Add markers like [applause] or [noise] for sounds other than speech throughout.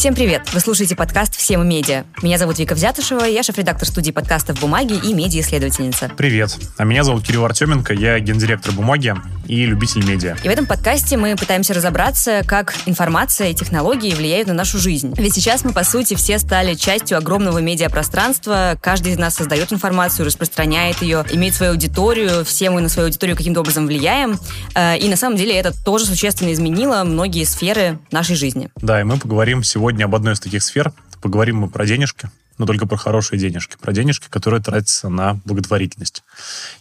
Всем привет! Вы слушаете подкаст «Всем медиа». Меня зовут Вика Взятышева, я шеф-редактор студии подкастов «Бумаги» и медиа-исследовательница. Привет! А меня зовут Кирилл Артеменко, я гендиректор «Бумаги» и любитель медиа. И в этом подкасте мы пытаемся разобраться, как информация и технологии влияют на нашу жизнь. Ведь сейчас мы, по сути, все стали частью огромного медиапространства. Каждый из нас создает информацию, распространяет ее, имеет свою аудиторию. Все мы на свою аудиторию каким-то образом влияем. Э, и на самом деле это тоже существенно изменило многие сферы нашей жизни. Да, и мы поговорим сегодня сегодня об одной из таких сфер. Поговорим мы про денежки, но только про хорошие денежки. Про денежки, которые тратятся на благотворительность.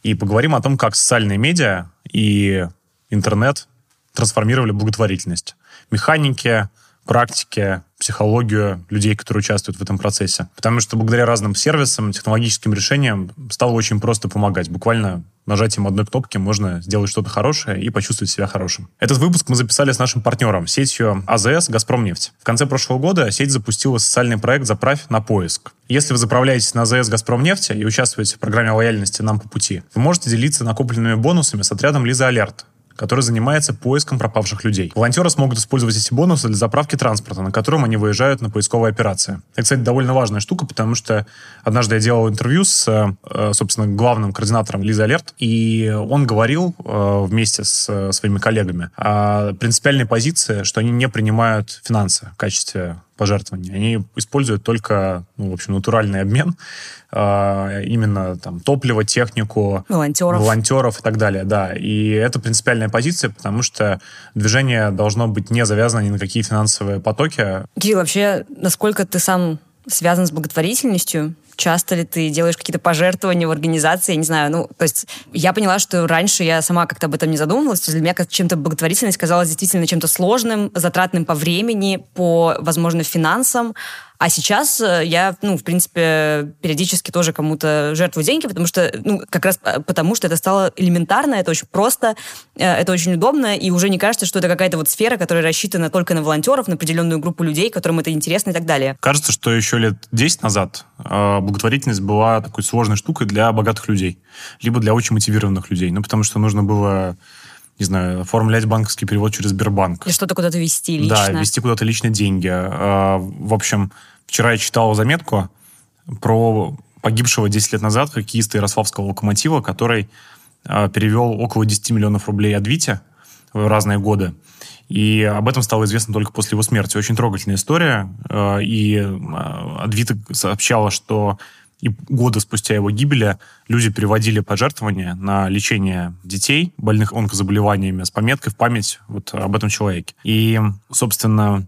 И поговорим о том, как социальные медиа и интернет трансформировали благотворительность. Механики, практики, психологию людей, которые участвуют в этом процессе. Потому что благодаря разным сервисам, технологическим решениям стало очень просто помогать. Буквально нажатием одной кнопки можно сделать что-то хорошее и почувствовать себя хорошим. Этот выпуск мы записали с нашим партнером, сетью АЗС «Газпромнефть». В конце прошлого года сеть запустила социальный проект «Заправь на поиск». Если вы заправляетесь на АЗС «Газпромнефти» и участвуете в программе лояльности «Нам по пути», вы можете делиться накопленными бонусами с отрядом «Лиза Алерт», который занимается поиском пропавших людей. Волонтеры смогут использовать эти бонусы для заправки транспорта, на котором они выезжают на поисковые операции. Это, кстати, довольно важная штука, потому что однажды я делал интервью с, э, собственно, главным координатором Лиза Алерт, и он говорил э, вместе с э, своими коллегами о принципиальной позиции, что они не принимают финансы в качестве пожертвований. Они используют только, ну, в общем, натуральный обмен, э, именно там топливо, технику, волонтеров. волонтеров и так далее, да. И это принципиальная позиция, потому что движение должно быть не завязано ни на какие финансовые потоки. Кирилл, вообще, насколько ты сам связан с благотворительностью? Часто ли ты делаешь какие-то пожертвования в организации, я не знаю, ну, то есть я поняла, что раньше я сама как-то об этом не задумывалась, то есть для меня чем-то благотворительность казалась действительно чем-то сложным, затратным по времени, по, возможно, финансам, а сейчас э, я, ну, в принципе, периодически тоже кому-то жертвую деньги, потому что, ну, как раз э, потому, что это стало элементарно, это очень просто, э, это очень удобно, и уже не кажется, что это какая-то вот сфера, которая рассчитана только на волонтеров, на определенную группу людей, которым это интересно и так далее. Кажется, что еще лет 10 назад благотворительность была такой сложной штукой для богатых людей, либо для очень мотивированных людей, ну, потому что нужно было не знаю, оформлять банковский перевод через Сбербанк. И что-то куда-то вести лично. Да, вести куда-то лично деньги. В общем, Вчера я читал заметку про погибшего 10 лет назад хоккеиста Ярославского локомотива, который э, перевел около 10 миллионов рублей от Вити в разные годы. И об этом стало известно только после его смерти. Очень трогательная история. Э, и Адвита сообщала, что и годы спустя его гибели люди переводили пожертвования на лечение детей, больных онкозаболеваниями, с пометкой в память вот об этом человеке. И, собственно,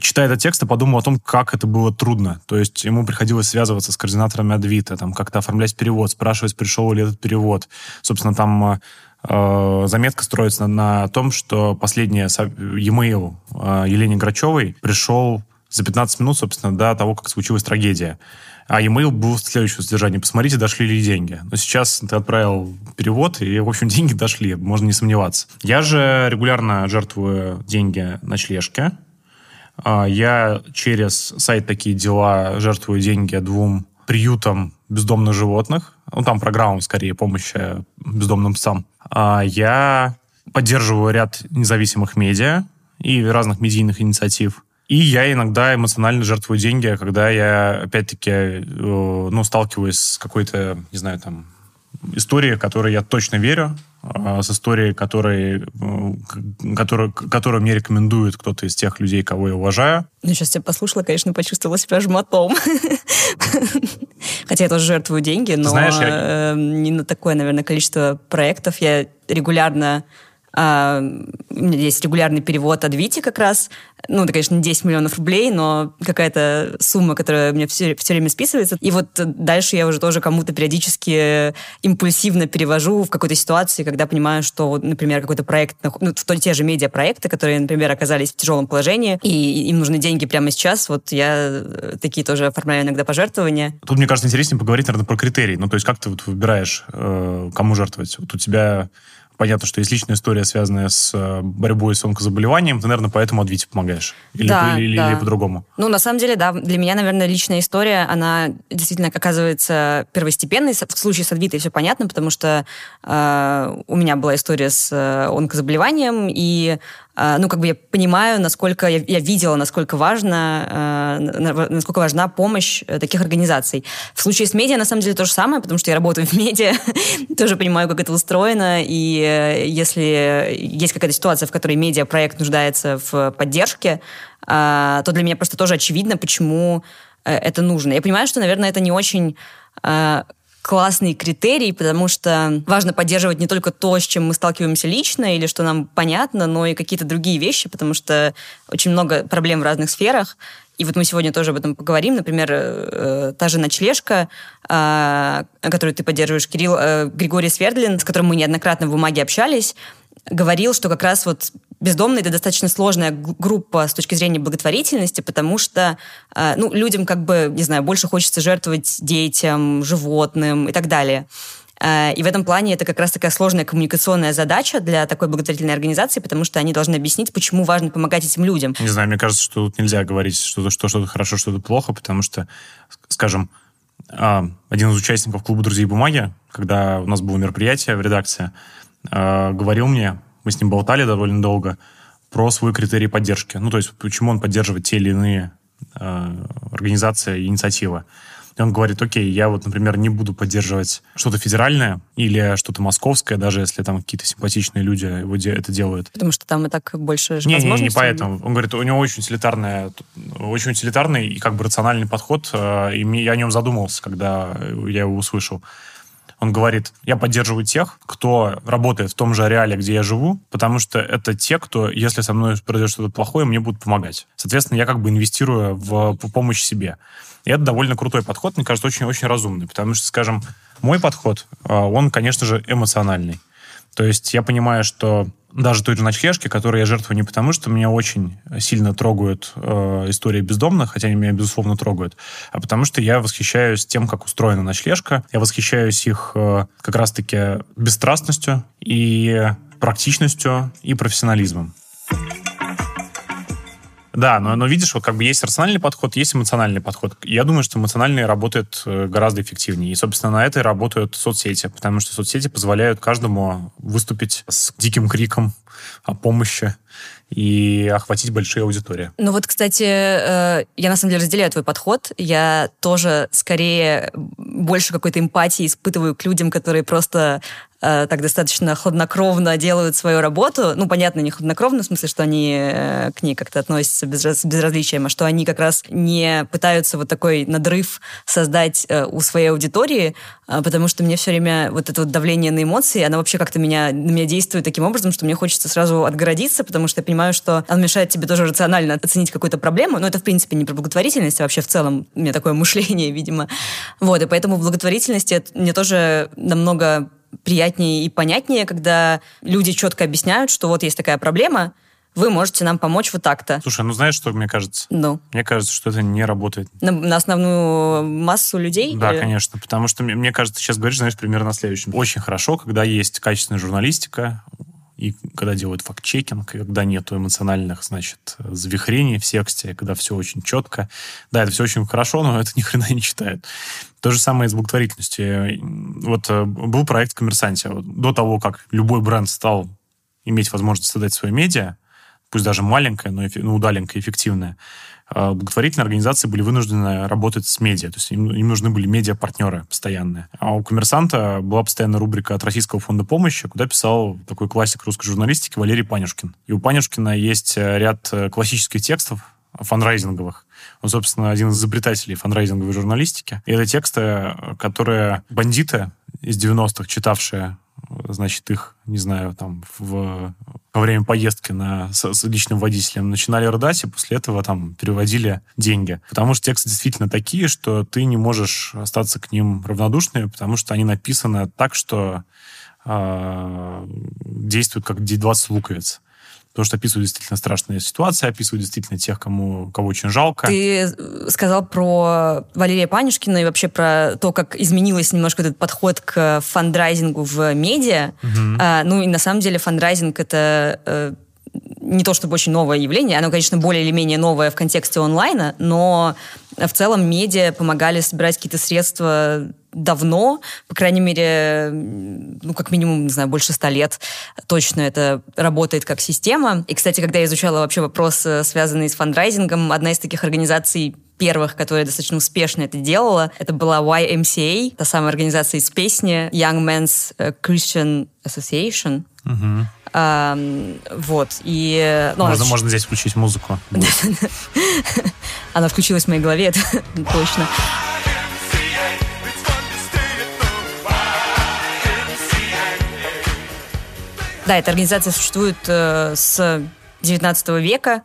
читая этот текст, я подумал о том, как это было трудно. То есть ему приходилось связываться с координаторами Адвита, там как-то оформлять перевод, спрашивать, пришел ли этот перевод. Собственно, там э, заметка строится на, на том, что последний e-mail э, Елене Грачевой пришел за 15 минут, собственно, до того, как случилась трагедия. А e-mail был следующего содержания. Посмотрите, дошли ли деньги. Но сейчас ты отправил перевод, и, в общем, [laughs] деньги дошли, можно не сомневаться. Я же регулярно жертвую деньги на ночлежке. А, я через сайт «Такие дела» жертвую деньги двум приютам бездомных животных. Ну, там программа, скорее, помощи бездомным псам. А, я поддерживаю ряд независимых медиа и разных медийных инициатив. И я иногда эмоционально жертвую деньги, когда я, опять-таки, э, ну, сталкиваюсь с какой-то, не знаю, там, историей, которой я точно верю, а, с историей, которой, э, которую, которую мне рекомендует кто-то из тех людей, кого я уважаю. Ну, сейчас тебя послушала, конечно, почувствовала себя жмотом. Хотя я тоже жертвую деньги, но Знаешь, я... Э, не на такое, наверное, количество проектов. Я регулярно а, у меня есть регулярный перевод от Вити как раз. Ну, это, конечно, не 10 миллионов рублей, но какая-то сумма, которая мне все, все время списывается. И вот дальше я уже тоже кому-то периодически импульсивно перевожу в какой-то ситуации, когда понимаю, что, например, какой-то проект, ну, то те же медиапроекты, которые, например, оказались в тяжелом положении, и им нужны деньги прямо сейчас, вот я э, такие тоже оформляю иногда пожертвования. Тут, мне кажется, интереснее поговорить, наверное, про критерии. Ну, то есть как ты вот выбираешь, э, кому жертвовать? Вот у тебя понятно, что есть личная история, связанная с э, борьбой с онкозаболеванием, ты, наверное, поэтому от Вити помогаешь? Или, да, или, да. или по-другому? Ну, на самом деле, да. Для меня, наверное, личная история, она действительно оказывается первостепенной. В случае с Адвитой все понятно, потому что э, у меня была история с э, онкозаболеванием, и ну, как бы я понимаю, насколько я, я видела, насколько важно, а, насколько важна помощь э, таких организаций. В случае с медиа, на самом деле, то же самое, потому что я работаю [laughs] в медиа, [laughs] тоже понимаю, как это устроено, и э, если есть какая-то ситуация, в которой медиа-проект нуждается в поддержке, а, то для меня просто тоже очевидно, почему э, это нужно. Я понимаю, что, наверное, это не очень классный критерий, потому что важно поддерживать не только то, с чем мы сталкиваемся лично или что нам понятно, но и какие-то другие вещи, потому что очень много проблем в разных сферах. И вот мы сегодня тоже об этом поговорим. Например, э, та же ночлежка, э, которую ты поддерживаешь, Кирилл э, Григорий Свердлин, с которым мы неоднократно в бумаге общались, говорил, что как раз вот бездомные это достаточно сложная группа с точки зрения благотворительности, потому что э, ну, людям как бы, не знаю, больше хочется жертвовать детям, животным и так далее. Э, и в этом плане это как раз такая сложная коммуникационная задача для такой благотворительной организации, потому что они должны объяснить, почему важно помогать этим людям. Не знаю, мне кажется, что тут нельзя говорить, что, что что-то хорошо, что-то плохо, потому что, скажем, а, один из участников клуба «Друзей бумаги», когда у нас было мероприятие в редакции, э, говорил мне, мы с ним болтали довольно долго, про свой критерий поддержки. Ну, то есть, почему он поддерживает те или иные э, организации, инициативы. И он говорит, окей, я вот, например, не буду поддерживать что-то федеральное или что-то московское, даже если там какие-то симпатичные люди его де- это делают. Потому что там и так больше не, не, не, не поэтому. Он говорит, у него очень утилитарная, очень утилитарный и как бы рациональный подход, э, и я о нем задумался, когда я его услышал. Он говорит, я поддерживаю тех, кто работает в том же ареале, где я живу, потому что это те, кто, если со мной произойдет что-то плохое, мне будут помогать. Соответственно, я как бы инвестирую в помощь себе. И это довольно крутой подход, мне кажется, очень-очень разумный, потому что, скажем, мой подход, а, он, конечно же, эмоциональный. То есть я понимаю, что даже той же ночлежки, которой я жертвую не потому, что меня очень сильно трогают э, истории бездомных, хотя они меня, безусловно, трогают, а потому что я восхищаюсь тем, как устроена ночлежка. Я восхищаюсь их э, как раз-таки бесстрастностью и практичностью и профессионализмом. Да, но, но видишь, вот как бы есть рациональный подход, есть эмоциональный подход. Я думаю, что эмоциональный работает э, гораздо эффективнее. И, собственно, на этой работают соцсети, потому что соцсети позволяют каждому выступить с диким криком о помощи и охватить большие аудитории. Ну вот, кстати, э, я на самом деле разделяю твой подход. Я тоже скорее больше какой-то эмпатии испытываю к людям, которые просто э, так достаточно хладнокровно делают свою работу. Ну, понятно, не хладнокровно, в смысле, что они э, к ней как-то относятся без, с безразличием, а что они как раз не пытаются вот такой надрыв создать э, у своей аудитории, э, потому что мне все время вот это вот давление на эмоции, оно вообще как-то меня, на меня действует таким образом, что мне хочется сразу отгородиться, потому что я понимаю, что оно мешает тебе тоже рационально оценить какую-то проблему. Но это, в принципе, не про благотворительность, а вообще в целом у меня такое [laughs] мышление, видимо. Вот, и поэтому в благотворительности мне тоже намного приятнее и понятнее, когда люди четко объясняют, что вот есть такая проблема, вы можете нам помочь вот так-то. Слушай, ну знаешь, что мне кажется? Ну. Мне кажется, что это не работает. На, на основную массу людей? Да, или? конечно. Потому что мне, мне кажется, ты сейчас говоришь, знаешь, примерно следующем. Очень хорошо, когда есть качественная журналистика, и когда делают факт-чекинг, когда нету эмоциональных, значит, завихрений в тексте, когда все очень четко. Да, это все очень хорошо, но это [laughs] ни хрена не читают. То же самое и с благотворительностью. Вот э, был проект «Коммерсанте». До того, как любой бренд стал иметь возможность создать свое медиа, пусть даже маленькое, но ну, удаленькое, эффективное, а благотворительные организации были вынуждены работать с медиа, то есть им, им нужны были медиа-партнеры постоянные. А у «Коммерсанта» была постоянная рубрика от Российского фонда помощи, куда писал такой классик русской журналистики Валерий Панюшкин. И у Панюшкина есть э, ряд э, классических текстов, фанрайзинговых. Он, собственно, один из изобретателей фанрайзинговой журналистики. И это тексты, э, которые бандиты из 90-х, читавшие значит, их, не знаю, там, в, во время поездки на, с, с личным водителем начинали рыдать, и после этого там переводили деньги. Потому что тексты действительно такие, что ты не можешь остаться к ним равнодушным, потому что они написаны так, что э, действуют как 20 луковиц потому что описывают действительно страшные ситуации, описывают действительно тех, кому, кого очень жалко. Ты э, сказал про Валерия Панюшкина и вообще про то, как изменилось немножко этот подход к фандрайзингу в медиа. Угу. А, ну и на самом деле фандрайзинг это э, не то чтобы очень новое явление, оно, конечно, более или менее новое в контексте онлайна, но в целом медиа помогали собирать какие-то средства давно, по крайней мере, ну, как минимум, не знаю, больше ста лет точно это работает как система. И, кстати, когда я изучала вообще вопрос, связанный с фандрайзингом, одна из таких организаций первых, которая достаточно успешно это делала, это была YMCA, та самая организация из песни Young Men's э, Christian Association. Угу. А, вот. И, ну, можно, она... можно здесь включить музыку. [laughs] Она включилась в моей голове, это [laughs] точно. Да, эта организация существует э, с 19 века.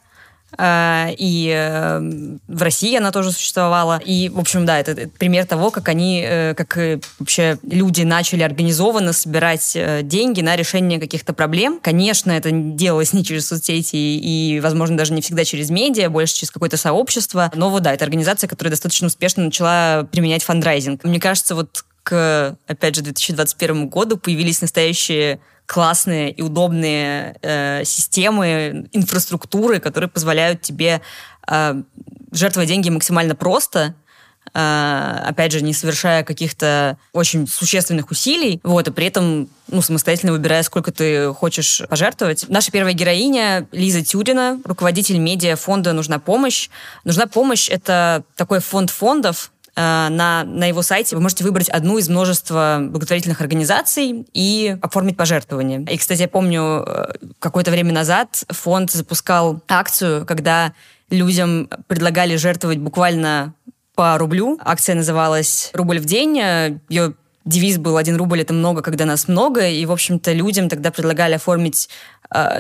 Э, и э, в России она тоже существовала. И, в общем, да, это пример того, как они, как вообще люди начали организованно собирать деньги на решение каких-то проблем. Конечно, это делалось не через соцсети и, возможно, даже не всегда через медиа, больше через какое-то сообщество. Но вот да, это организация, которая достаточно успешно начала применять фандрайзинг. Мне кажется, вот к, опять же, 2021 году появились настоящие классные и удобные э, системы, инфраструктуры, которые позволяют тебе э, жертвовать деньги максимально просто, э, опять же, не совершая каких-то очень существенных усилий, вот, и при этом ну, самостоятельно выбирая, сколько ты хочешь пожертвовать. Наша первая героиня Лиза Тюрина, руководитель медиа фонда «Нужна помощь». «Нужна помощь» — это такой фонд фондов, на, на его сайте вы можете выбрать одну из множества благотворительных организаций и оформить пожертвование. И, кстати, я помню, э, какое-то время назад фонд запускал акцию, когда людям предлагали жертвовать буквально по рублю. Акция называлась «Рубль в день». Ее девиз был «Один рубль – это много, когда нас много». И, в общем-то, людям тогда предлагали оформить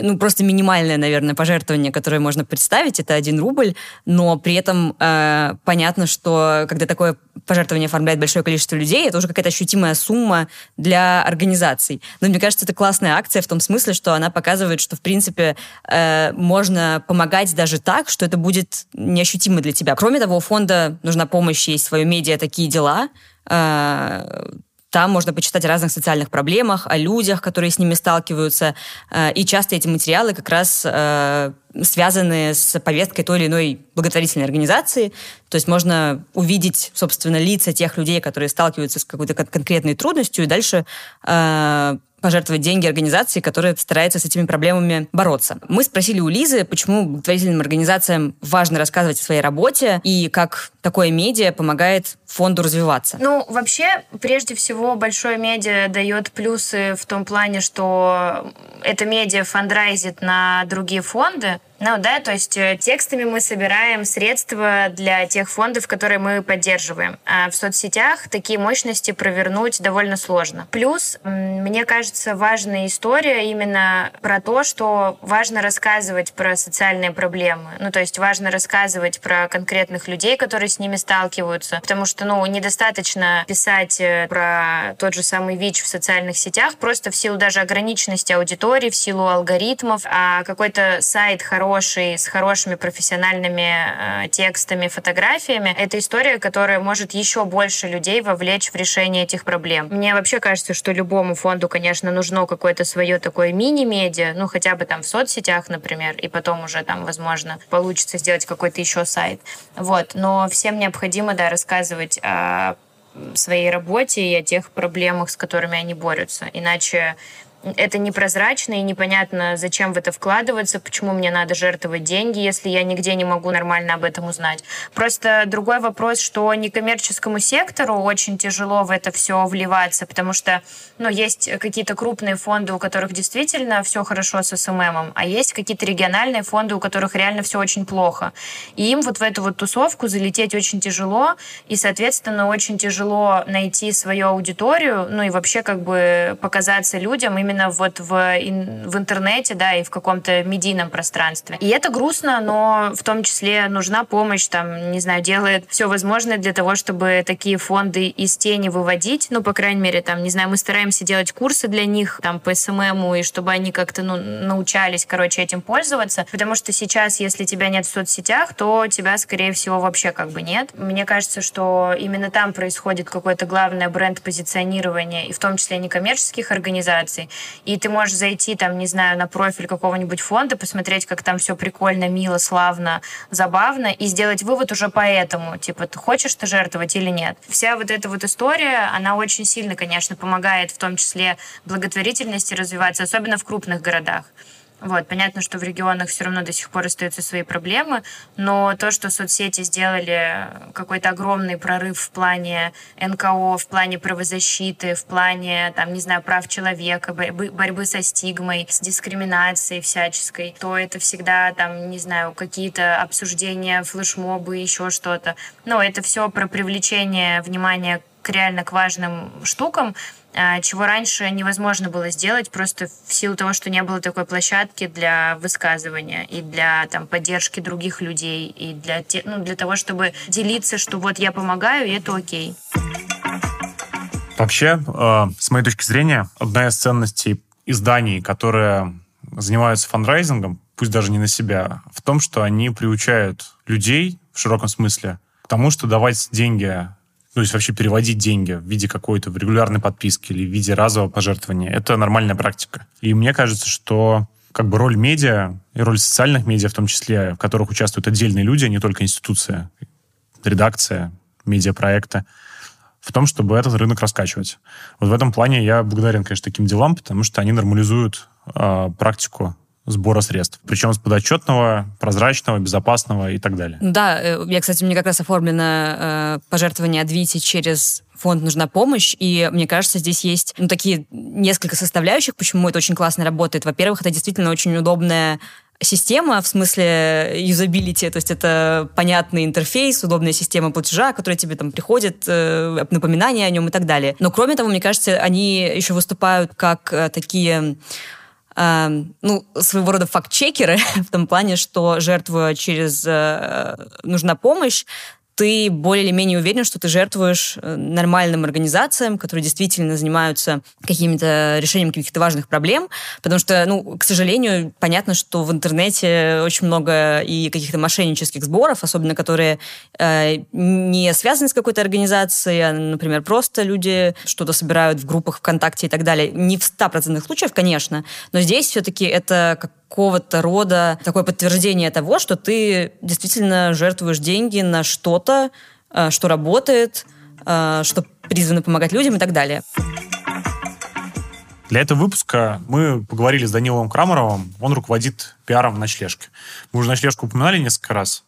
ну, просто минимальное, наверное, пожертвование, которое можно представить, это один рубль, но при этом э, понятно, что когда такое пожертвование оформляет большое количество людей, это уже какая-то ощутимая сумма для организаций. Но мне кажется, это классная акция в том смысле, что она показывает, что, в принципе, э, можно помогать даже так, что это будет неощутимо для тебя. Кроме того, у фонда нужна помощь, есть свое медиа «Такие дела», э, там можно почитать о разных социальных проблемах, о людях, которые с ними сталкиваются. Э, и часто эти материалы как раз э, связаны с повесткой той или иной благотворительной организации. То есть можно увидеть, собственно, лица тех людей, которые сталкиваются с какой-то конкретной трудностью, и дальше э, пожертвовать деньги организации, которая старается с этими проблемами бороться. Мы спросили у Лизы, почему благотворительным организациям важно рассказывать о своей работе и как такое медиа помогает фонду развиваться. Ну, вообще, прежде всего, большое медиа дает плюсы в том плане, что это медиа фандрайзит на другие фонды, ну да, то есть э, текстами мы собираем средства для тех фондов, которые мы поддерживаем. А в соцсетях такие мощности провернуть довольно сложно. Плюс, мне кажется, важная история именно про то, что важно рассказывать про социальные проблемы. Ну, то есть важно рассказывать про конкретных людей, которые с ними сталкиваются. Потому что, ну, недостаточно писать э, про тот же самый ВИЧ в социальных сетях, просто в силу даже ограниченности аудитории, в силу алгоритмов, а какой-то сайт хороший хороший, с хорошими профессиональными э, текстами, фотографиями, это история, которая может еще больше людей вовлечь в решение этих проблем. Мне вообще кажется, что любому фонду, конечно, нужно какое-то свое такое мини-медиа, ну, хотя бы там в соцсетях, например, и потом уже там, возможно, получится сделать какой-то еще сайт. Вот. Но всем необходимо, да, рассказывать о своей работе и о тех проблемах, с которыми они борются. Иначе это непрозрачно и непонятно, зачем в это вкладываться, почему мне надо жертвовать деньги, если я нигде не могу нормально об этом узнать. Просто другой вопрос, что некоммерческому сектору очень тяжело в это все вливаться, потому что ну, есть какие-то крупные фонды, у которых действительно все хорошо с СММом, а есть какие-то региональные фонды, у которых реально все очень плохо. И им вот в эту вот тусовку залететь очень тяжело, и, соответственно, очень тяжело найти свою аудиторию, ну и вообще как бы показаться людям именно именно вот в, в интернете, да, и в каком-то медийном пространстве. И это грустно, но в том числе нужна помощь, там, не знаю, делает все возможное для того, чтобы такие фонды из тени выводить, ну, по крайней мере, там, не знаю, мы стараемся делать курсы для них, там, по СММу, и чтобы они как-то, ну, научались, короче, этим пользоваться, потому что сейчас, если тебя нет в соцсетях, то тебя, скорее всего, вообще как бы нет. Мне кажется, что именно там происходит какое-то главное бренд-позиционирование, и в том числе некоммерческих организаций, и ты можешь зайти там, не знаю, на профиль какого-нибудь фонда, посмотреть, как там все прикольно, мило, славно, забавно, и сделать вывод уже по этому, типа, ты хочешь ты жертвовать или нет. Вся вот эта вот история, она очень сильно, конечно, помогает в том числе благотворительности развиваться, особенно в крупных городах. Вот, понятно, что в регионах все равно до сих пор остаются свои проблемы, но то, что соцсети сделали какой-то огромный прорыв в плане НКО, в плане правозащиты, в плане, там, не знаю, прав человека, борьбы, борьбы со стигмой, с дискриминацией всяческой, то это всегда, там, не знаю, какие-то обсуждения, флешмобы, еще что-то. Но это все про привлечение внимания к реально к важным штукам, чего раньше невозможно было сделать просто в силу того, что не было такой площадки для высказывания и для там, поддержки других людей, и для, те, ну, для того, чтобы делиться, что вот я помогаю, и это окей. Вообще, э, с моей точки зрения, одна из ценностей изданий, которые занимаются фандрайзингом, пусть даже не на себя, в том, что они приучают людей в широком смысле к тому, что давать деньги ну, то есть вообще переводить деньги в виде какой-то регулярной подписки или в виде разового пожертвования, это нормальная практика. И мне кажется, что как бы роль медиа и роль социальных медиа в том числе, в которых участвуют отдельные люди, а не только институция, редакция, медиапроекта, в том, чтобы этот рынок раскачивать. Вот в этом плане я благодарен, конечно, таким делам, потому что они нормализуют э, практику сбора средств. Причем с подотчетного, прозрачного, безопасного и так далее. Да, э, я, кстати, мне как раз оформлено э, пожертвование от Вити через фонд «Нужна помощь», и мне кажется, здесь есть ну, такие несколько составляющих, почему это очень классно работает. Во-первых, это действительно очень удобная система в смысле юзабилити, то есть это понятный интерфейс, удобная система платежа, которая тебе там приходит, э, напоминания о нем и так далее. Но кроме того, мне кажется, они еще выступают как э, такие ну, своего рода факт-чекеры [laughs] в том плане, что жертвуя через э, нужна помощь, ты более или менее уверен, что ты жертвуешь э, нормальным организациям, которые действительно занимаются какими-то решением каких-то важных проблем, потому что, ну, к сожалению, понятно, что в интернете очень много и каких-то мошеннических сборов, особенно которые э, не связаны с какой-то организацией, а, например, просто люди что-то собирают в группах ВКонтакте и так далее. Не в 100% случаев, конечно, но здесь все-таки это как какого-то рода такое подтверждение того, что ты действительно жертвуешь деньги на что-то, э, что работает, э, что призвано помогать людям и так далее. Для этого выпуска мы поговорили с Данилом Крамаровым. Он руководит пиаром в ночлежке. Мы уже ночлежку упоминали несколько раз.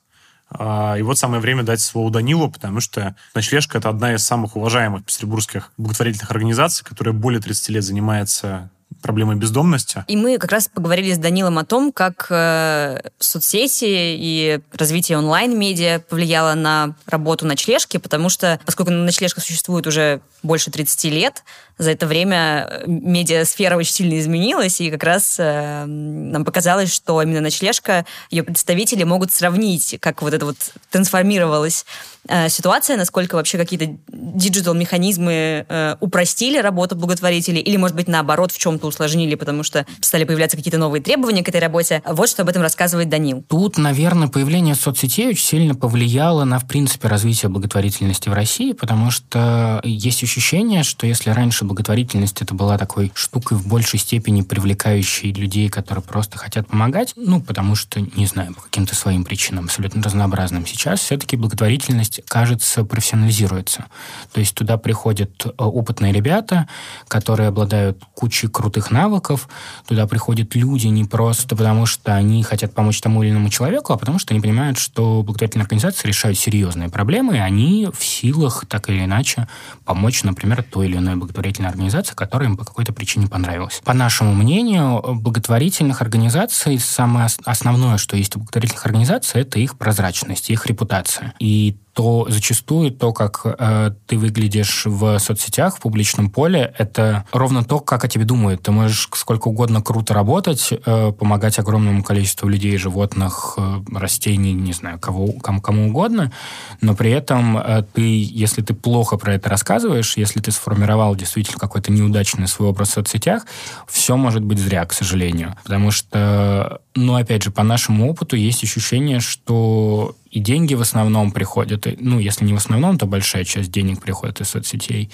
А, и вот самое время дать слово Данилу, потому что ночлежка – это одна из самых уважаемых петербургских благотворительных организаций, которая более 30 лет занимается проблемой бездомности. И мы как раз поговорили с Данилом о том, как э, соцсети и развитие онлайн-медиа повлияло на работу ночлежки, потому что, поскольку ночлежка существует уже больше 30 лет, за это время э, медиасфера очень сильно изменилась, и как раз э, нам показалось, что именно ночлежка, ее представители могут сравнить, как вот это вот трансформировалась э, ситуация, насколько вообще какие-то диджитал-механизмы э, упростили работу благотворителей, или, может быть, наоборот, в чем-то усложнили, потому что стали появляться какие-то новые требования к этой работе. Вот что об этом рассказывает Данил. Тут, наверное, появление соцсетей очень сильно повлияло на, в принципе, развитие благотворительности в России, потому что есть ощущение, что если раньше благотворительность это была такой штукой в большей степени привлекающей людей, которые просто хотят помогать, ну, потому что, не знаю, по каким-то своим причинам, абсолютно разнообразным. Сейчас все-таки благотворительность, кажется, профессионализируется. То есть туда приходят э, опытные ребята, которые обладают кучей крутых навыков, туда приходят люди не просто потому, что они хотят помочь тому или иному человеку, а потому что они понимают, что благотворительные организации решают серьезные проблемы, и они в силах так или иначе помочь, например, той или иной благотворительной организация, которая им по какой-то причине понравилась. По нашему мнению, благотворительных организаций самое основное, что есть у благотворительных организаций, это их прозрачность, их репутация. И то зачастую то, как э, ты выглядишь в соцсетях, в публичном поле, это ровно то, как о тебе думают. Ты можешь сколько угодно круто работать, э, помогать огромному количеству людей, животных, э, растений, не знаю, кого, кому, кому угодно, но при этом э, ты, если ты плохо про это рассказываешь, если ты сформировал действительно какой-то неудачный свой образ в соцсетях, все может быть зря, к сожалению. Потому что, ну, опять же, по нашему опыту есть ощущение, что и деньги в основном приходят, ну, если не в основном, то большая часть денег приходит из соцсетей,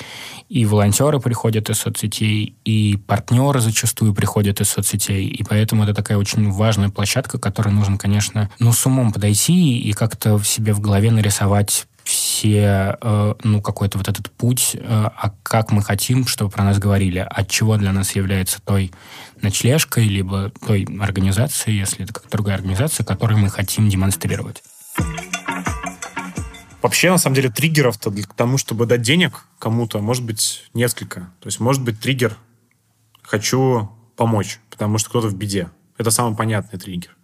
и волонтеры приходят из соцсетей, и партнеры зачастую приходят из соцсетей, и поэтому это такая очень важная площадка, которой нужно, конечно, ну, с умом подойти и как-то в себе в голове нарисовать все, э, ну, какой-то вот этот путь, э, а как мы хотим, чтобы про нас говорили, от чего для нас является той ночлежкой, либо той организацией, если это как другая организация, которую мы хотим демонстрировать. Вообще, на самом деле, триггеров-то для тому, чтобы дать денег кому-то, может быть несколько. То есть, может быть, триггер «хочу помочь», потому что кто-то в беде. Это самый понятный триггер.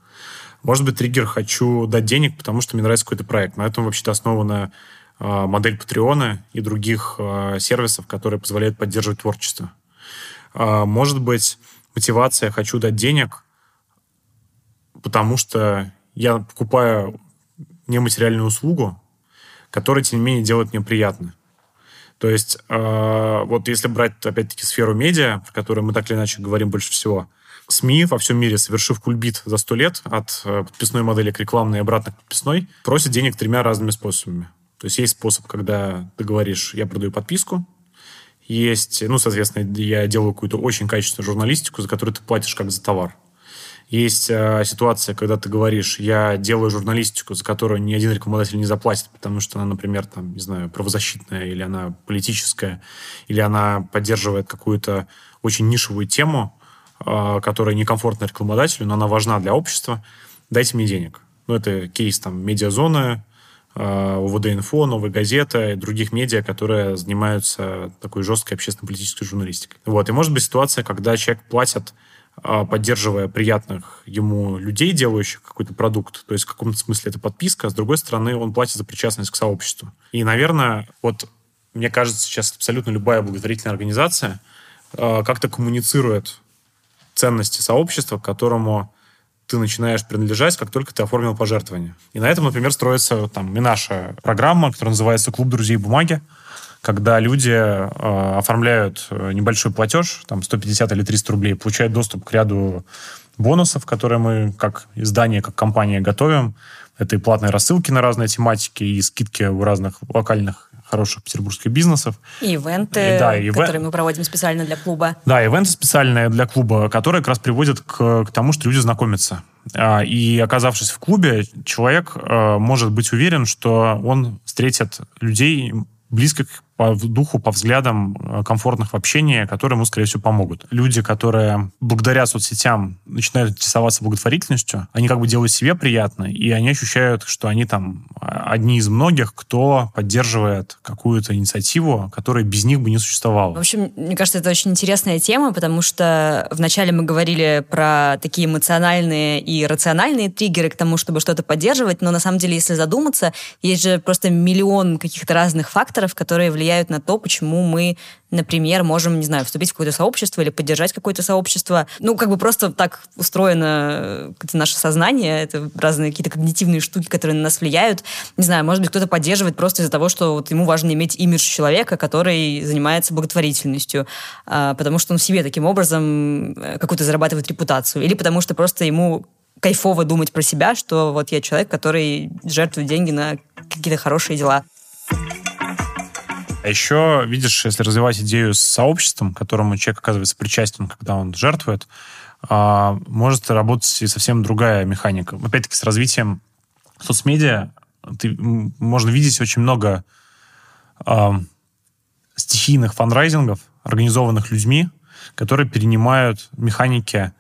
Может быть, триггер «хочу дать денег, потому что мне нравится какой-то проект». На этом вообще-то основана э, модель Патреона и других э, сервисов, которые позволяют поддерживать творчество. Э, может быть, мотивация «хочу дать денег», потому что я покупаю нематериальную услугу, которая, тем не менее, делает мне приятно. То есть, э, вот если брать, опять-таки, сферу медиа, про которую мы так или иначе говорим больше всего – СМИ во всем мире, совершив кульбит за сто лет от э, подписной модели к рекламной и обратно к подписной, просят денег тремя разными способами. То есть есть способ, когда ты говоришь, я продаю подписку, есть, ну, соответственно, я делаю какую-то очень качественную журналистику, за которую ты платишь как за товар. Есть э, ситуация, когда ты говоришь, я делаю журналистику, за которую ни один рекламодатель не заплатит, потому что она, например, там, не знаю, правозащитная, или она политическая, или она поддерживает какую-то очень нишевую тему, а, которая некомфортна рекламодателю, но она важна для общества, дайте мне денег. Ну, это кейс там медиазоны, а, УВД-инфо, Новая газета и других медиа, которые занимаются такой жесткой общественно-политической журналистикой. Вот. И может быть ситуация, когда человек платит поддерживая приятных ему людей, делающих какой-то продукт. То есть в каком-то смысле это подписка, а с другой стороны он платит за причастность к сообществу. И, наверное, вот мне кажется, сейчас абсолютно любая благотворительная организация как-то коммуницирует ценности сообщества, к которому ты начинаешь принадлежать, как только ты оформил пожертвование. И на этом, например, строится там и наша программа, которая называется «Клуб друзей бумаги», когда люди э, оформляют э, небольшой платеж, там 150 или 300 рублей, получают доступ к ряду бонусов, которые мы как издание, как компания готовим. Это и платные рассылки на разные тематики, и скидки у разных локальных хороших петербургских бизнесов. И ивенты, и, да, ивен... которые мы проводим специально для клуба. Да, ивенты специальные для клуба, которые как раз приводят к, к тому, что люди знакомятся. А, и оказавшись в клубе, человек э, может быть уверен, что он встретит людей близких по духу, по взглядам, э, комфортных в общении, которые ему, скорее всего, помогут. Люди, которые благодаря соцсетям начинают интересоваться благотворительностью, они как бы делают себе приятно, и они ощущают, что они там а, одни из многих, кто поддерживает какую-то инициативу, которая без них бы не существовала. В общем, мне кажется, это очень интересная тема, потому что вначале мы говорили про такие эмоциональные и рациональные триггеры к тому, чтобы что-то поддерживать, но на самом деле, если задуматься, есть же просто миллион каких-то разных факторов, которые влияют влияют на то, почему мы, например, можем, не знаю, вступить в какое-то сообщество или поддержать какое-то сообщество. Ну, как бы просто так устроено это наше сознание, это разные какие-то когнитивные штуки, которые на нас влияют. Не знаю, может быть, кто-то поддерживает просто из-за того, что вот ему важно иметь имидж человека, который занимается благотворительностью, а, потому что он себе таким образом э, какую-то зарабатывает репутацию, или потому что просто ему кайфово думать про себя, что вот я человек, который жертвует деньги на какие-то хорошие дела. А еще, видишь, если развивать идею с сообществом, которому человек оказывается причастен, когда он жертвует, а, может работать и совсем другая механика. Опять-таки, с развитием соцмедиа ты, можно видеть очень много э, стихийных фанрайзингов, организованных людьми, которые перенимают механики,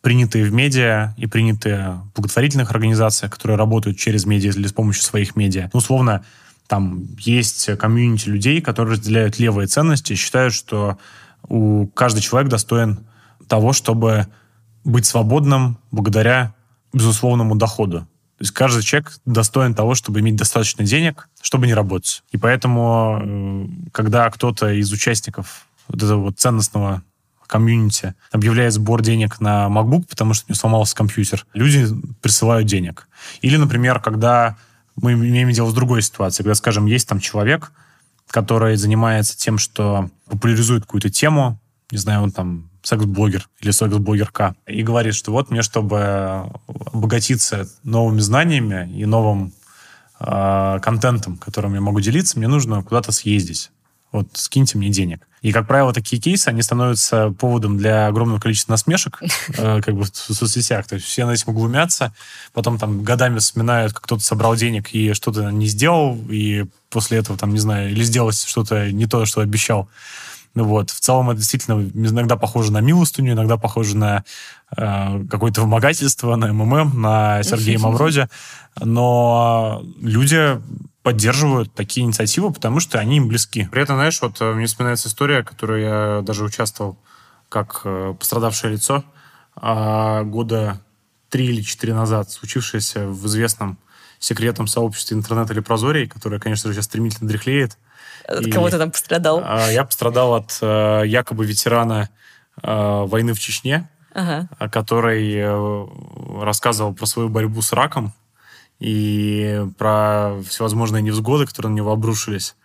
принятые в медиа и принятые в благотворительных организациях, которые работают через медиа или с помощью своих медиа. Ну, условно, там есть комьюнити людей, которые разделяют левые ценности и считают, что у каждый человек достоин того, чтобы быть свободным благодаря безусловному доходу. То есть каждый человек достоин того, чтобы иметь достаточно денег, чтобы не работать. И поэтому, э, когда кто-то из участников вот этого вот ценностного комьюнити объявляет сбор денег на MacBook, потому что у него сломался компьютер, люди присылают денег. Или, например, когда мы имеем дело с другой ситуацией, когда, скажем, есть там человек, который занимается тем, что популяризует какую-то тему, не знаю, он там секс-блогер или секс-блогерка, и говорит, что вот мне, чтобы обогатиться новыми знаниями и новым э, контентом, которым я могу делиться, мне нужно куда-то съездить. Вот скиньте мне денег. И, как правило, такие кейсы, они становятся поводом для огромного количества насмешек [laughs] э, как бы в соцсетях. То есть все на этим углумятся, потом там годами вспоминают, как кто-то собрал денег и что-то не сделал, и после этого, там, не знаю, или сделал что-то не то, что обещал. Ну вот, в целом это действительно иногда похоже на милостыню, иногда похоже на э, какое-то вымогательство, на МММ, на Сергея [laughs] Мавроди. Но люди поддерживают такие инициативы, потому что они им близки. При этом, знаешь, вот э, мне вспоминается история, в которой я даже участвовал как э, пострадавшее лицо а, года три или четыре назад, случившееся в известном секретном сообществе интернет или прозорий, которое, конечно же, сейчас стремительно дряхлеет. От кого ты там пострадал? А, я пострадал от э, якобы ветерана войны в Чечне, ага. который рассказывал про свою борьбу с раком и про всевозможные невзгоды, которые на него обрушились.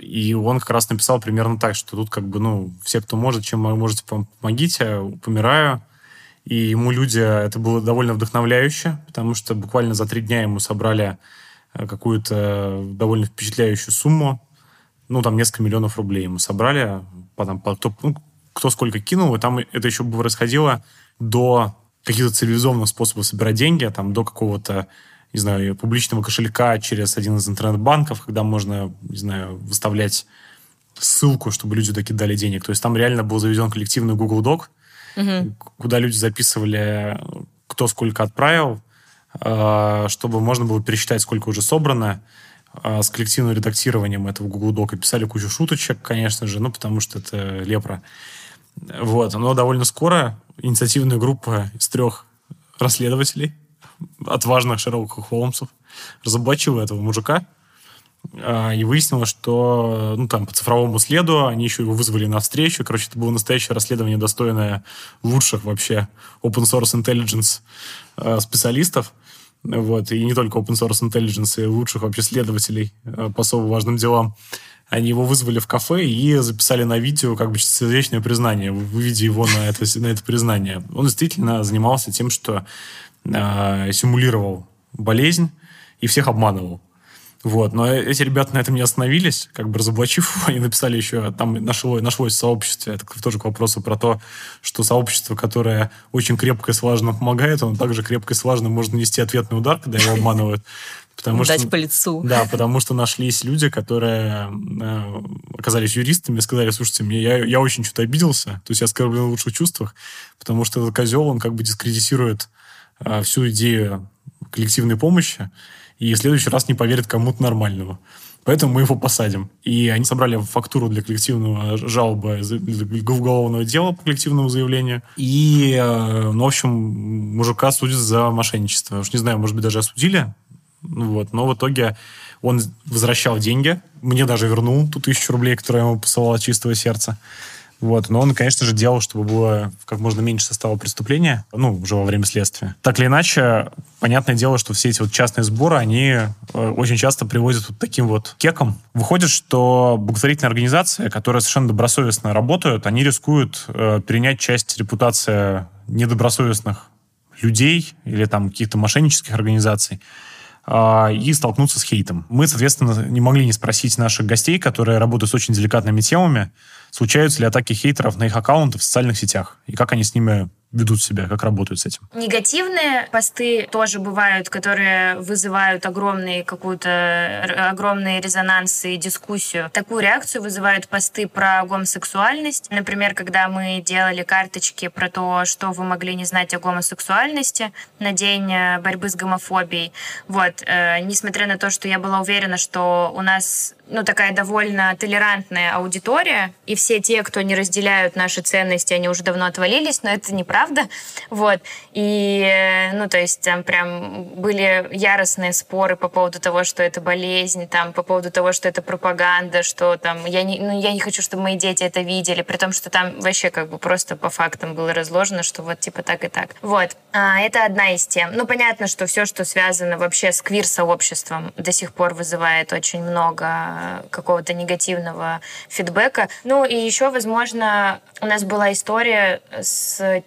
И он как раз написал примерно так, что тут как бы, ну, все, кто может, чем можете, помогите, помираю. И ему люди, это было довольно вдохновляюще, потому что буквально за три дня ему собрали э, какую-то довольно впечатляющую сумму. Ну, там несколько миллионов рублей ему собрали. Потом, кто, ну, кто сколько кинул, и там это еще бы происходило до каких-то цивилизованных способов собирать деньги, там, до какого-то не знаю, публичного кошелька через один из интернет-банков, когда можно, не знаю, выставлять ссылку, чтобы люди туда кидали денег. То есть там реально был заведен коллективный Google Doc, угу. куда люди записывали, кто сколько отправил, а, чтобы можно было пересчитать, сколько уже собрано. А, с коллективным редактированием этого Google Doc писали кучу шуточек, конечно же, ну, потому что это лепра. Вот. Но довольно скоро инициативная группа из трех расследователей отважных Шерлоков Холмсов разоблачила этого мужика, а, и выяснилось, что ну, там, по цифровому следу они еще его вызвали на встречу. Короче, это было настоящее расследование, достойное лучших вообще open source intelligence а, специалистов. Вот, и не только open source intelligence, и лучших вообще следователей а, по особо важным делам. Они его вызвали в кафе и записали на видео как бы сердечное признание, выведя его на это, на это признание. Он действительно занимался тем, что э, симулировал болезнь и всех обманывал. Вот. Но эти ребята на этом не остановились, как бы разоблачив [laughs] они написали еще, там нашло, нашлось сообщество, это тоже к вопросу про то, что сообщество, которое очень крепко и слаженно помогает, оно также крепко и слаженно может нанести ответный удар, когда его обманывают. [laughs] Потому Дать что, по лицу. Да, потому что нашлись люди, которые э, оказались юристами, сказали, слушайте, мне, я, я очень что-то обиделся, то есть я оскорблен в лучших чувствах, потому что этот козел, он как бы дискредитирует э, всю идею коллективной помощи, и в следующий раз не поверит кому-то нормального. Поэтому мы его посадим. И они собрали фактуру для коллективного жалобы для уголовного дела по коллективному заявлению. И, э, ну, в общем, мужика судят за мошенничество. Уж не знаю, может быть, даже осудили. Ну вот. Но в итоге он возвращал деньги. Мне даже вернул ту тысячу рублей, которые я ему посылал от чистого сердца. Вот. Но он, конечно же, делал, чтобы было как можно меньше состава преступления, ну, уже во время следствия. Так или иначе, понятное дело, что все эти вот частные сборы, они э, очень часто приводят вот таким вот кеком. Выходит, что благотворительные организации, которые совершенно добросовестно работают, они рискуют э, перенять часть репутации недобросовестных людей или там каких-то мошеннических организаций и столкнуться с хейтом. Мы, соответственно, не могли не спросить наших гостей, которые работают с очень деликатными темами, случаются ли атаки хейтеров на их аккаунты в социальных сетях и как они с ними ведут себя, как работают с этим? Негативные посты тоже бывают, которые вызывают огромные какую-то огромные резонансы и дискуссию. Такую реакцию вызывают посты про гомосексуальность. Например, когда мы делали карточки про то, что вы могли не знать о гомосексуальности на день э, борьбы с гомофобией. Вот, э, несмотря на то, что я была уверена, что у нас ну, такая довольно толерантная аудитория, и все те, кто не разделяют наши ценности, они уже давно отвалились, но это неправда. [laughs] Вот. И, э, ну, то есть там прям были яростные споры по поводу того, что это болезнь, там, по поводу того, что это пропаганда, что там, я не, ну, я не хочу, чтобы мои дети это видели, при том, что там вообще как бы просто по фактам было разложено, что вот типа так и так. Вот. А, это одна из тем. Ну, понятно, что все, что связано вообще с квир-сообществом, до сих пор вызывает очень много какого-то негативного фидбэка. Ну и еще, возможно, у нас была история с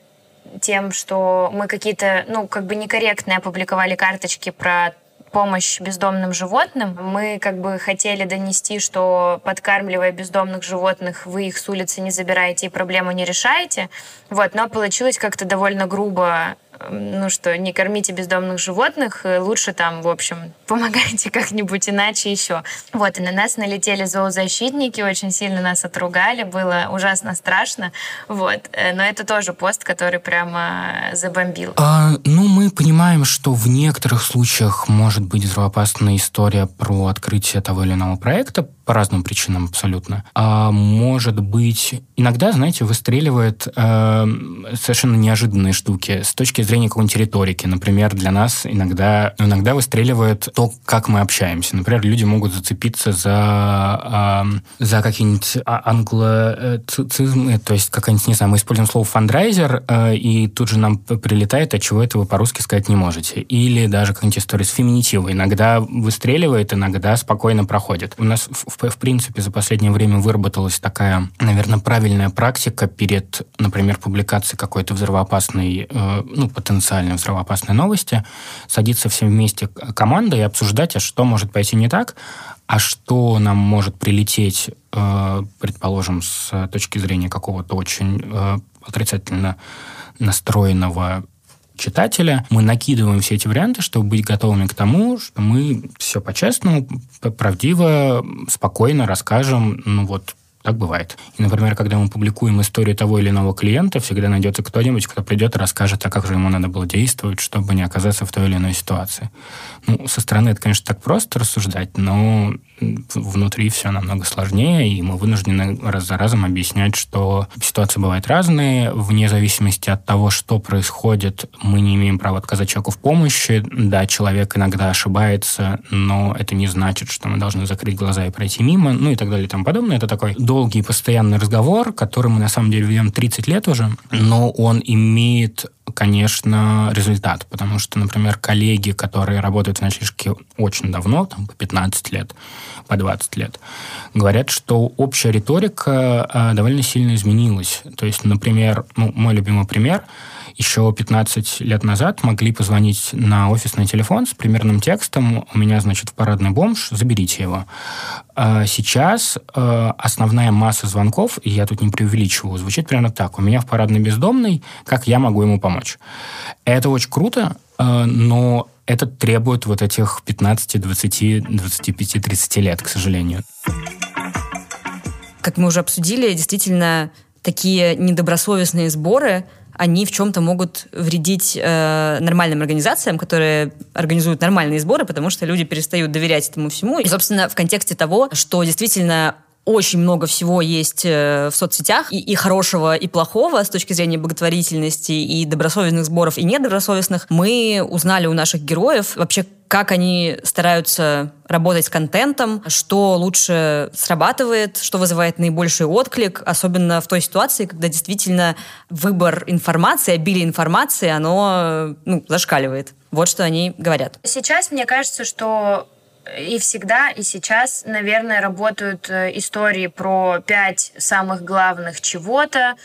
тем, что мы какие-то, ну, как бы некорректные опубликовали карточки про помощь бездомным животным. Мы как бы хотели донести, что подкармливая бездомных животных, вы их с улицы не забираете и проблему не решаете. Вот, но получилось как-то довольно грубо ну что, не кормите бездомных животных, э, лучше там, в общем, [laughs] помогайте как-нибудь иначе еще. Вот, и на нас налетели зоозащитники, очень сильно нас отругали, было ужасно страшно, вот. Э, но это тоже пост, который прямо забомбил. А, ну, мы понимаем, что в некоторых случаях может быть взрывоопасная история про открытие того или иного проекта, по разным причинам абсолютно. А может быть, иногда, знаете, выстреливает э, совершенно неожиданные штуки с точки зрения какой-нибудь риторики. Например, для нас иногда, иногда выстреливает то, как мы общаемся. Например, люди могут зацепиться за, э, за какие-нибудь а, англоцизмы, то есть какая-нибудь, не знаю, мы используем слово фандрайзер, э, и тут же нам прилетает, от чего это вы по-русски сказать не можете. Или даже какая-нибудь история с феминитивом. Иногда выстреливает, иногда спокойно проходит. У нас в принципе, за последнее время выработалась такая, наверное, правильная практика перед, например, публикацией какой-то взрывоопасной, э, ну, потенциально взрывоопасной новости, садиться всем вместе командой и обсуждать, а что может пойти не так, а что нам может прилететь, э, предположим, с точки зрения какого-то очень э, отрицательно настроенного читателя. Мы накидываем все эти варианты, чтобы быть готовыми к тому, что мы все по-честному, правдиво, спокойно расскажем, ну вот, так бывает. И, например, когда мы публикуем историю того или иного клиента, всегда найдется кто-нибудь, кто придет и расскажет, а как же ему надо было действовать, чтобы не оказаться в той или иной ситуации. Ну, со стороны это, конечно, так просто рассуждать, но внутри все намного сложнее, и мы вынуждены раз за разом объяснять, что ситуации бывают разные, вне зависимости от того, что происходит, мы не имеем права отказать человеку в помощи. Да, человек иногда ошибается, но это не значит, что мы должны закрыть глаза и пройти мимо, ну и так далее и тому подобное. Это такой долгий постоянный разговор, который мы на самом деле ведем 30 лет уже, но он имеет конечно, результат, потому что, например, коллеги, которые работают в ночлежке очень давно, там, по 15 лет, по 20 лет, говорят, что общая риторика э, довольно сильно изменилась. То есть, например, ну, мой любимый пример – еще 15 лет назад могли позвонить на офисный телефон с примерным текстом «У меня, значит, в парадный бомж, заберите его». А сейчас э, основная масса звонков, и я тут не преувеличиваю, звучит примерно так. «У меня в парадный бездомный, как я могу ему помочь?» Это очень круто, э, но это требует вот этих 15, 20, 25, 30 лет, к сожалению. Как мы уже обсудили, действительно, такие недобросовестные сборы – они в чем-то могут вредить э, нормальным организациям, которые организуют нормальные сборы, потому что люди перестают доверять этому всему. И, собственно, в контексте того, что действительно очень много всего есть э, в соцсетях, и, и хорошего, и плохого с точки зрения благотворительности, и добросовестных сборов, и недобросовестных. Мы узнали у наших героев вообще, как они стараются работать с контентом, что лучше срабатывает, что вызывает наибольший отклик, особенно в той ситуации, когда действительно выбор информации, обилие информации, оно ну, зашкаливает. Вот что они говорят. Сейчас мне кажется, что и всегда, и сейчас, наверное, работают э, истории про пять самых главных чего-то,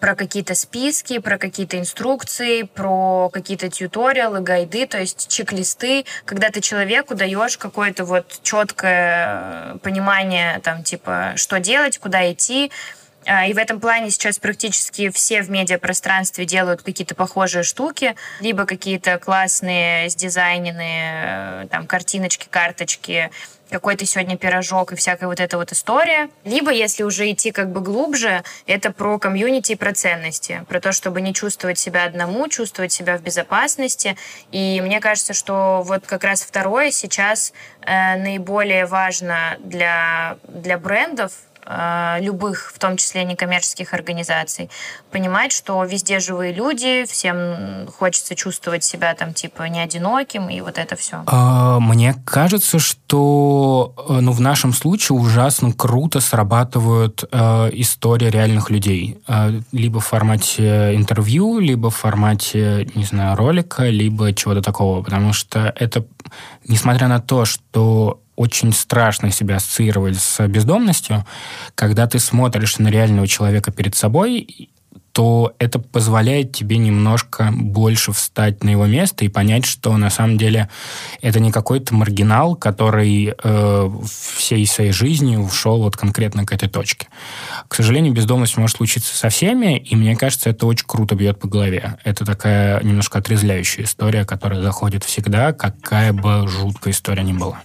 про какие-то списки, про какие-то инструкции, про какие-то тьюториалы, гайды, то есть чек-листы, когда ты человеку даешь какое-то вот четкое э, понимание, там, типа, что делать, куда идти, и в этом плане сейчас практически все в медиапространстве делают какие-то похожие штуки, либо какие-то классные сдизайненные э, там картиночки, карточки, какой-то сегодня пирожок и всякая вот эта вот история. Либо, если уже идти как бы глубже, это про комьюнити и про ценности, про то, чтобы не чувствовать себя одному, чувствовать себя в безопасности. И мне кажется, что вот как раз второе сейчас э, наиболее важно для, для брендов, любых, в том числе некоммерческих организаций, понимать, что везде живые люди, всем хочется чувствовать себя там типа не одиноким и вот это все. А, мне кажется, что э, ну, в нашем случае ужасно круто срабатывают э, истории реальных людей. Э, либо в формате интервью, либо в формате, не знаю, ролика, либо чего-то такого. Потому что это, несмотря на то, что очень страшно себя ассоциировать с бездомностью, когда ты смотришь на реального человека перед собой, то это позволяет тебе немножко больше встать на его место и понять, что на самом деле это не какой-то маргинал, который э, всей своей жизнью ушел вот конкретно к этой точке. К сожалению, бездомность может случиться со всеми, и мне кажется, это очень круто бьет по голове. Это такая немножко отрезвляющая история, которая заходит всегда, какая бы жуткая история ни была.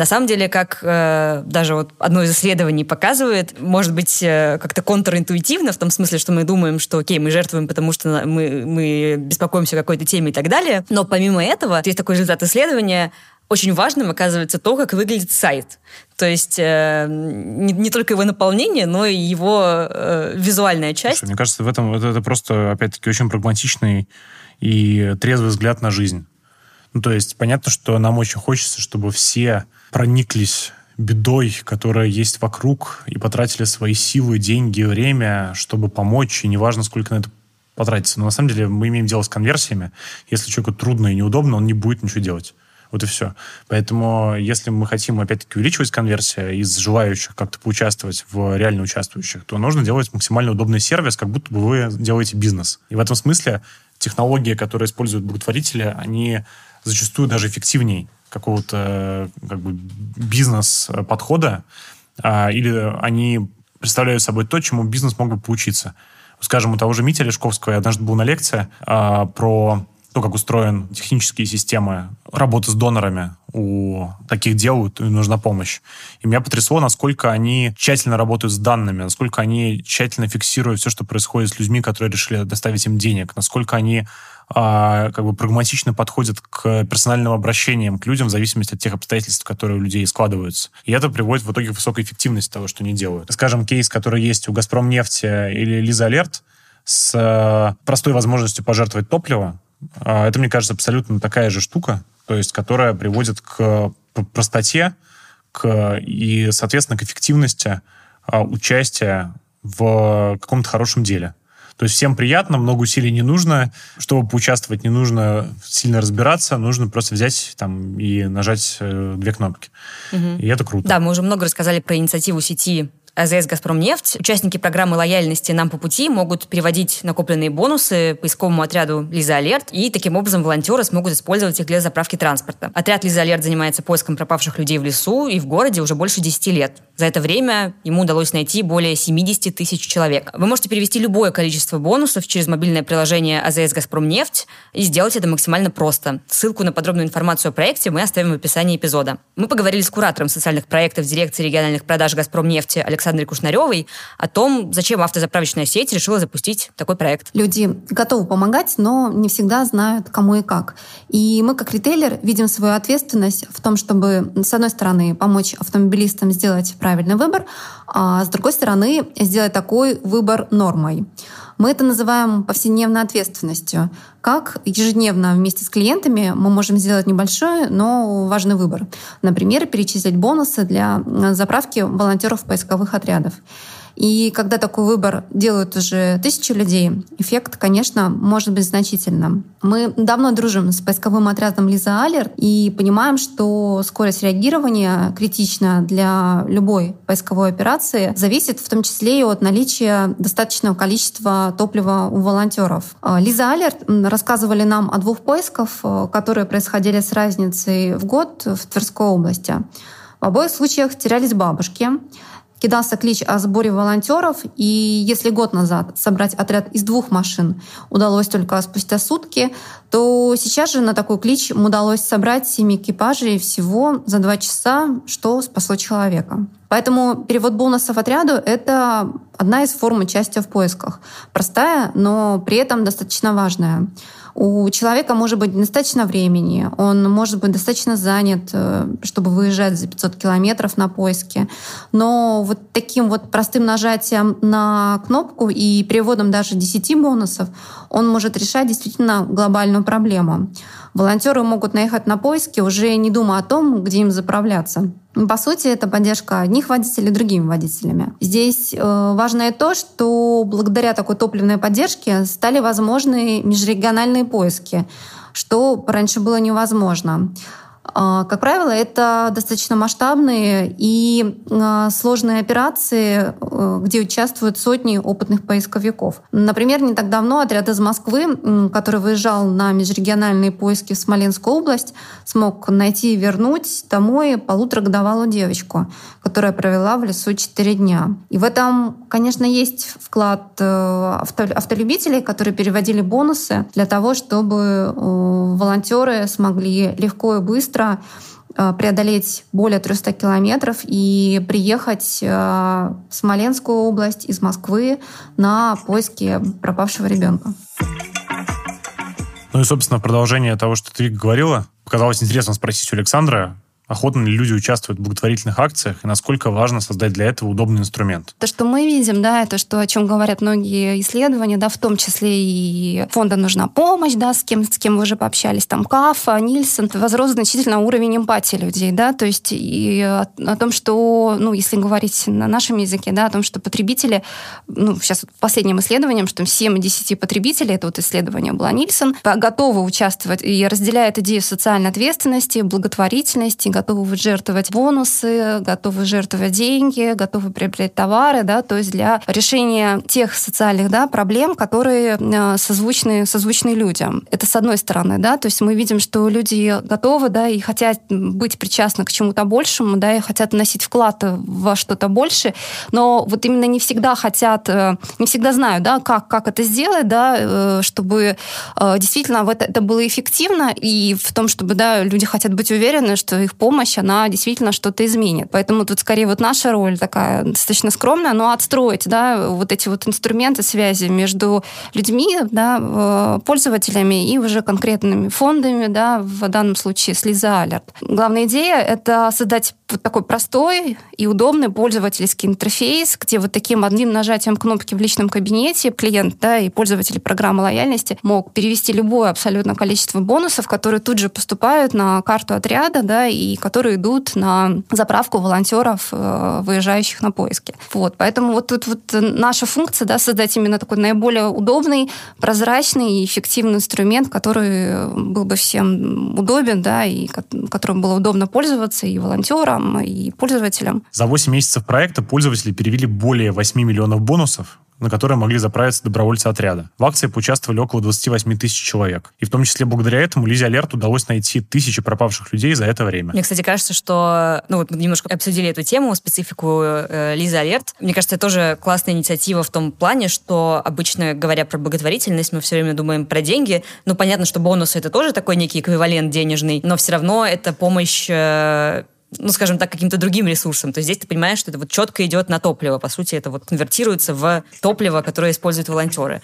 На самом деле, как э, даже вот одно из исследований показывает, может быть, э, как-то контринтуитивно, в том смысле, что мы думаем, что, окей, мы жертвуем, потому что мы, мы беспокоимся о какой-то теме и так далее. Но помимо этого, есть такой результат исследования, очень важным оказывается то, как выглядит сайт. То есть э, не, не только его наполнение, но и его э, визуальная часть. Слушай, мне кажется, в этом это, это просто, опять-таки, очень прагматичный и трезвый взгляд на жизнь. Ну, то есть понятно, что нам очень хочется, чтобы все прониклись бедой, которая есть вокруг, и потратили свои силы, деньги, время, чтобы помочь, и неважно, сколько на это потратится. Но на самом деле мы имеем дело с конверсиями. Если человеку трудно и неудобно, он не будет ничего делать. Вот и все. Поэтому, если мы хотим, опять-таки, увеличивать конверсию из желающих как-то поучаствовать в реально участвующих, то нужно делать максимально удобный сервис, как будто бы вы делаете бизнес. И в этом смысле технологии, которые используют благотворители, они зачастую даже эффективнее какого-то как бы бизнес-подхода, а, или они представляют собой то, чему бизнес мог бы поучиться. Скажем, у того же Мити Лешковского я однажды был на лекции а, про то, как устроены технические системы работы с донорами. У таких дел нужна помощь. И меня потрясло, насколько они тщательно работают с данными, насколько они тщательно фиксируют все, что происходит с людьми, которые решили доставить им денег, насколько они а, как бы прагматично подходят к персональным обращениям к людям в зависимости от тех обстоятельств, которые у людей складываются. И это приводит в итоге к высокой эффективности того, что они делают. Скажем, кейс, который есть у «Газпром нефти» или «Лиза Алерт», с э, простой возможностью пожертвовать топливо, это, мне кажется, абсолютно такая же штука, то есть которая приводит к простоте к, и, соответственно, к эффективности а, участия в каком-то хорошем деле. То есть всем приятно, много усилий не нужно. Чтобы поучаствовать, не нужно сильно разбираться, нужно просто взять там и нажать э, две кнопки. Угу. И это круто. Да, мы уже много рассказали про инициативу сети АЗС «Газпромнефть». Участники программы лояльности «Нам по пути» могут переводить накопленные бонусы поисковому отряду «Лиза Алерт», и таким образом волонтеры смогут использовать их для заправки транспорта. Отряд «Лиза Алерт» занимается поиском пропавших людей в лесу и в городе уже больше 10 лет. За это время ему удалось найти более 70 тысяч человек. Вы можете перевести любое количество бонусов через мобильное приложение АЗС «Газпромнефть» и сделать это максимально просто. Ссылку на подробную информацию о проекте мы оставим в описании эпизода. Мы поговорили с куратором социальных проектов дирекции региональных продаж «Газпромнефти» Александром Александре Кушнаревой о том, зачем автозаправочная сеть решила запустить такой проект. Люди готовы помогать, но не всегда знают, кому и как. И мы, как ритейлер, видим свою ответственность в том, чтобы, с одной стороны, помочь автомобилистам сделать правильный выбор, а с другой стороны, сделать такой выбор нормой. Мы это называем повседневной ответственностью. Как ежедневно вместе с клиентами мы можем сделать небольшой, но важный выбор. Например, перечислить бонусы для заправки волонтеров поисковых отрядов. И когда такой выбор делают уже тысячи людей, эффект, конечно, может быть значительным. Мы давно дружим с поисковым отрядом Лиза Алер и понимаем, что скорость реагирования критична для любой поисковой операции, зависит в том числе и от наличия достаточного количества топлива у волонтеров. А, Лиза Алер рассказывали нам о двух поисках, э, которые происходили с разницей в год в Тверской области. В обоих случаях терялись бабушки кидался клич о сборе волонтеров, и если год назад собрать отряд из двух машин удалось только спустя сутки, то сейчас же на такой клич удалось собрать семь экипажей всего за два часа, что спасло человека. Поэтому перевод бонусов отряду — это одна из форм участия в поисках. Простая, но при этом достаточно важная. У человека может быть достаточно времени, он может быть достаточно занят, э, чтобы выезжать за 500 километров на поиски. Но вот таким вот простым нажатием на кнопку и переводом даже 10 бонусов он может решать действительно глобальную проблему. Волонтеры могут наехать на поиски, уже не думая о том, где им заправляться. По сути, это поддержка одних водителей другими водителями. Здесь э, важно и то, что благодаря такой топливной поддержке стали возможны межрегиональные поиски, что раньше было невозможно. А, как правило, это достаточно масштабные и а, сложные операции, э, где участвуют сотни опытных поисковиков. Например, не так давно отряд из Москвы, который выезжал на межрегиональные поиски в Смоленскую область, смог найти и вернуть домой полуторагодовалую девочку, которая провела в лесу 4 дня. И в этом, конечно, есть вклад э, автолюбителей, которые переводили бонусы для того, чтобы э, волонтеры смогли легко и быстро быстро э, преодолеть более 300 километров и приехать э, в Смоленскую область из Москвы на поиски пропавшего ребенка. Ну и, собственно, продолжение того, что ты говорила, показалось интересно спросить у Александра, охотно ли люди участвуют в благотворительных акциях и насколько важно создать для этого удобный инструмент? То, что мы видим, да, это что, о чем говорят многие исследования, да, в том числе и фонда нужна помощь, да, с кем, с кем вы уже пообщались, там Кафа, Нильсон, возрос значительно уровень эмпатии людей, да, то есть и о, о том, что, ну, если говорить на нашем языке, да, о том, что потребители, ну, сейчас последним исследованием, что 7 из 10 потребителей, это вот исследование было Нильсон, готовы участвовать и разделяют идею социальной ответственности, благотворительности, готовы жертвовать бонусы, готовы жертвовать деньги, готовы приобретать товары, да, то есть для решения тех социальных да, проблем, которые э, созвучны, созвучны людям. Это с одной стороны, да, то есть мы видим, что люди готовы, да, и хотят быть причастны к чему-то большему, да, и хотят носить вклад во что-то больше, но вот именно не всегда хотят, э, не всегда знают, да, как, как это сделать, да, э, чтобы действительно это, это было эффективно, и в том, чтобы, да, люди хотят быть уверены, что их помощь помощь, она действительно что-то изменит. Поэтому тут скорее вот наша роль такая достаточно скромная, но отстроить, да, вот эти вот инструменты связи между людьми, да, э, пользователями и уже конкретными фондами, да, в данном случае с Лиза Алерт. Главная идея — это создать вот такой простой и удобный пользовательский интерфейс, где вот таким одним нажатием кнопки в личном кабинете клиент да, и пользователь программы лояльности мог перевести любое абсолютно количество бонусов, которые тут же поступают на карту отряда да, и которые идут на заправку волонтеров, э, выезжающих на поиски. Вот, поэтому вот тут вот наша функция да, создать именно такой наиболее удобный, прозрачный и эффективный инструмент, который был бы всем удобен, да, и которым было удобно пользоваться и волонтерам, инвесторам и пользователям. За 8 месяцев проекта пользователи перевели более 8 миллионов бонусов, на которые могли заправиться добровольцы отряда. В акции поучаствовали около 28 тысяч человек. И в том числе благодаря этому Лизе Алерт удалось найти тысячи пропавших людей за это время. Мне, кстати, кажется, что... Ну, вот мы немножко обсудили эту тему, специфику э, Лизы Алерт. Мне кажется, это тоже классная инициатива в том плане, что обычно, говоря про благотворительность, мы все время думаем про деньги. Ну, понятно, что бонусы — это тоже такой некий эквивалент денежный, но все равно это помощь э, ну, скажем так, каким-то другим ресурсом. То есть здесь ты понимаешь, что это вот четко идет на топливо. По сути, это вот конвертируется в топливо, которое используют волонтеры.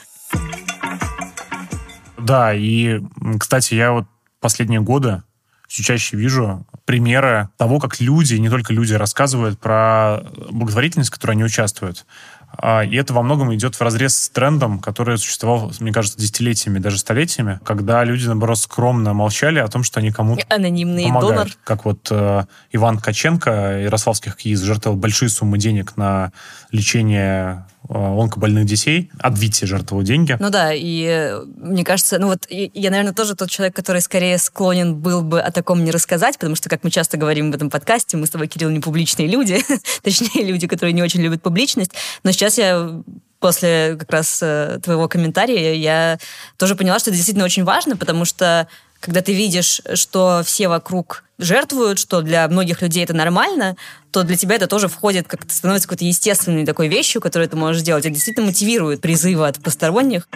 Да, и, кстати, я вот последние годы все чаще вижу примеры того, как люди, не только люди, рассказывают про благотворительность, в которой они участвуют. А, и это во многом идет в разрез с трендом, который существовал, мне кажется, десятилетиями, даже столетиями, когда люди, наоборот, скромно молчали о том, что они кому-то Анонимный помогают. донор. Как вот э, Иван Каченко, Ярославских КИИС, жертвовал большие суммы денег на лечение онкобольных детей. От жертвовал деньги. Ну да, и э, мне кажется, ну вот я, наверное, тоже тот человек, который скорее склонен был бы о таком не рассказать, потому что, как мы часто говорим в этом подкасте, мы с тобой, Кирилл, не публичные люди, [laughs] точнее, люди, которые не очень любят публичность. Но сейчас я после как раз э, твоего комментария я тоже поняла, что это действительно очень важно, потому что когда ты видишь, что все вокруг жертвуют, что для многих людей это нормально, то для тебя это тоже входит, как-то становится какой-то естественной такой вещью, которую ты можешь делать. Это действительно мотивирует призывы от посторонних.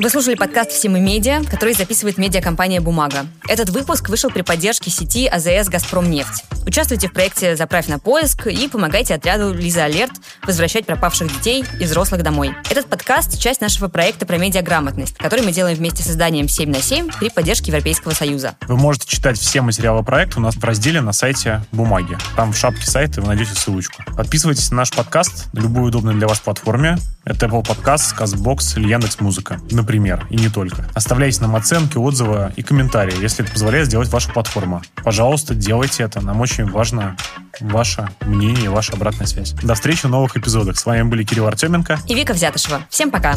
Вы слушали подкаст «Все мы медиа», который записывает медиакомпания «Бумага». Этот выпуск вышел при поддержке сети АЗС «Газпромнефть». Участвуйте в проекте «Заправь на поиск» и помогайте отряду «Лиза Алерт» возвращать пропавших детей и взрослых домой. Этот подкаст – часть нашего проекта про медиаграмотность, который мы делаем вместе с изданием «7 на 7» при поддержке Европейского Союза. Вы можете читать все материалы проекта у нас в разделе на сайте «Бумаги». Там в шапке сайта вы найдете ссылочку. Подписывайтесь на наш подкаст на любую удобную для вас платформе. Это Apple Podcast, CastBox или Яндекс.Музыка например, и не только. Оставляйте нам оценки, отзывы и комментарии, если это позволяет сделать ваша платформа. Пожалуйста, делайте это. Нам очень важно ваше мнение, ваша обратная связь. До встречи в новых эпизодах. С вами были Кирилл Артеменко и Вика Взятышева. Всем пока!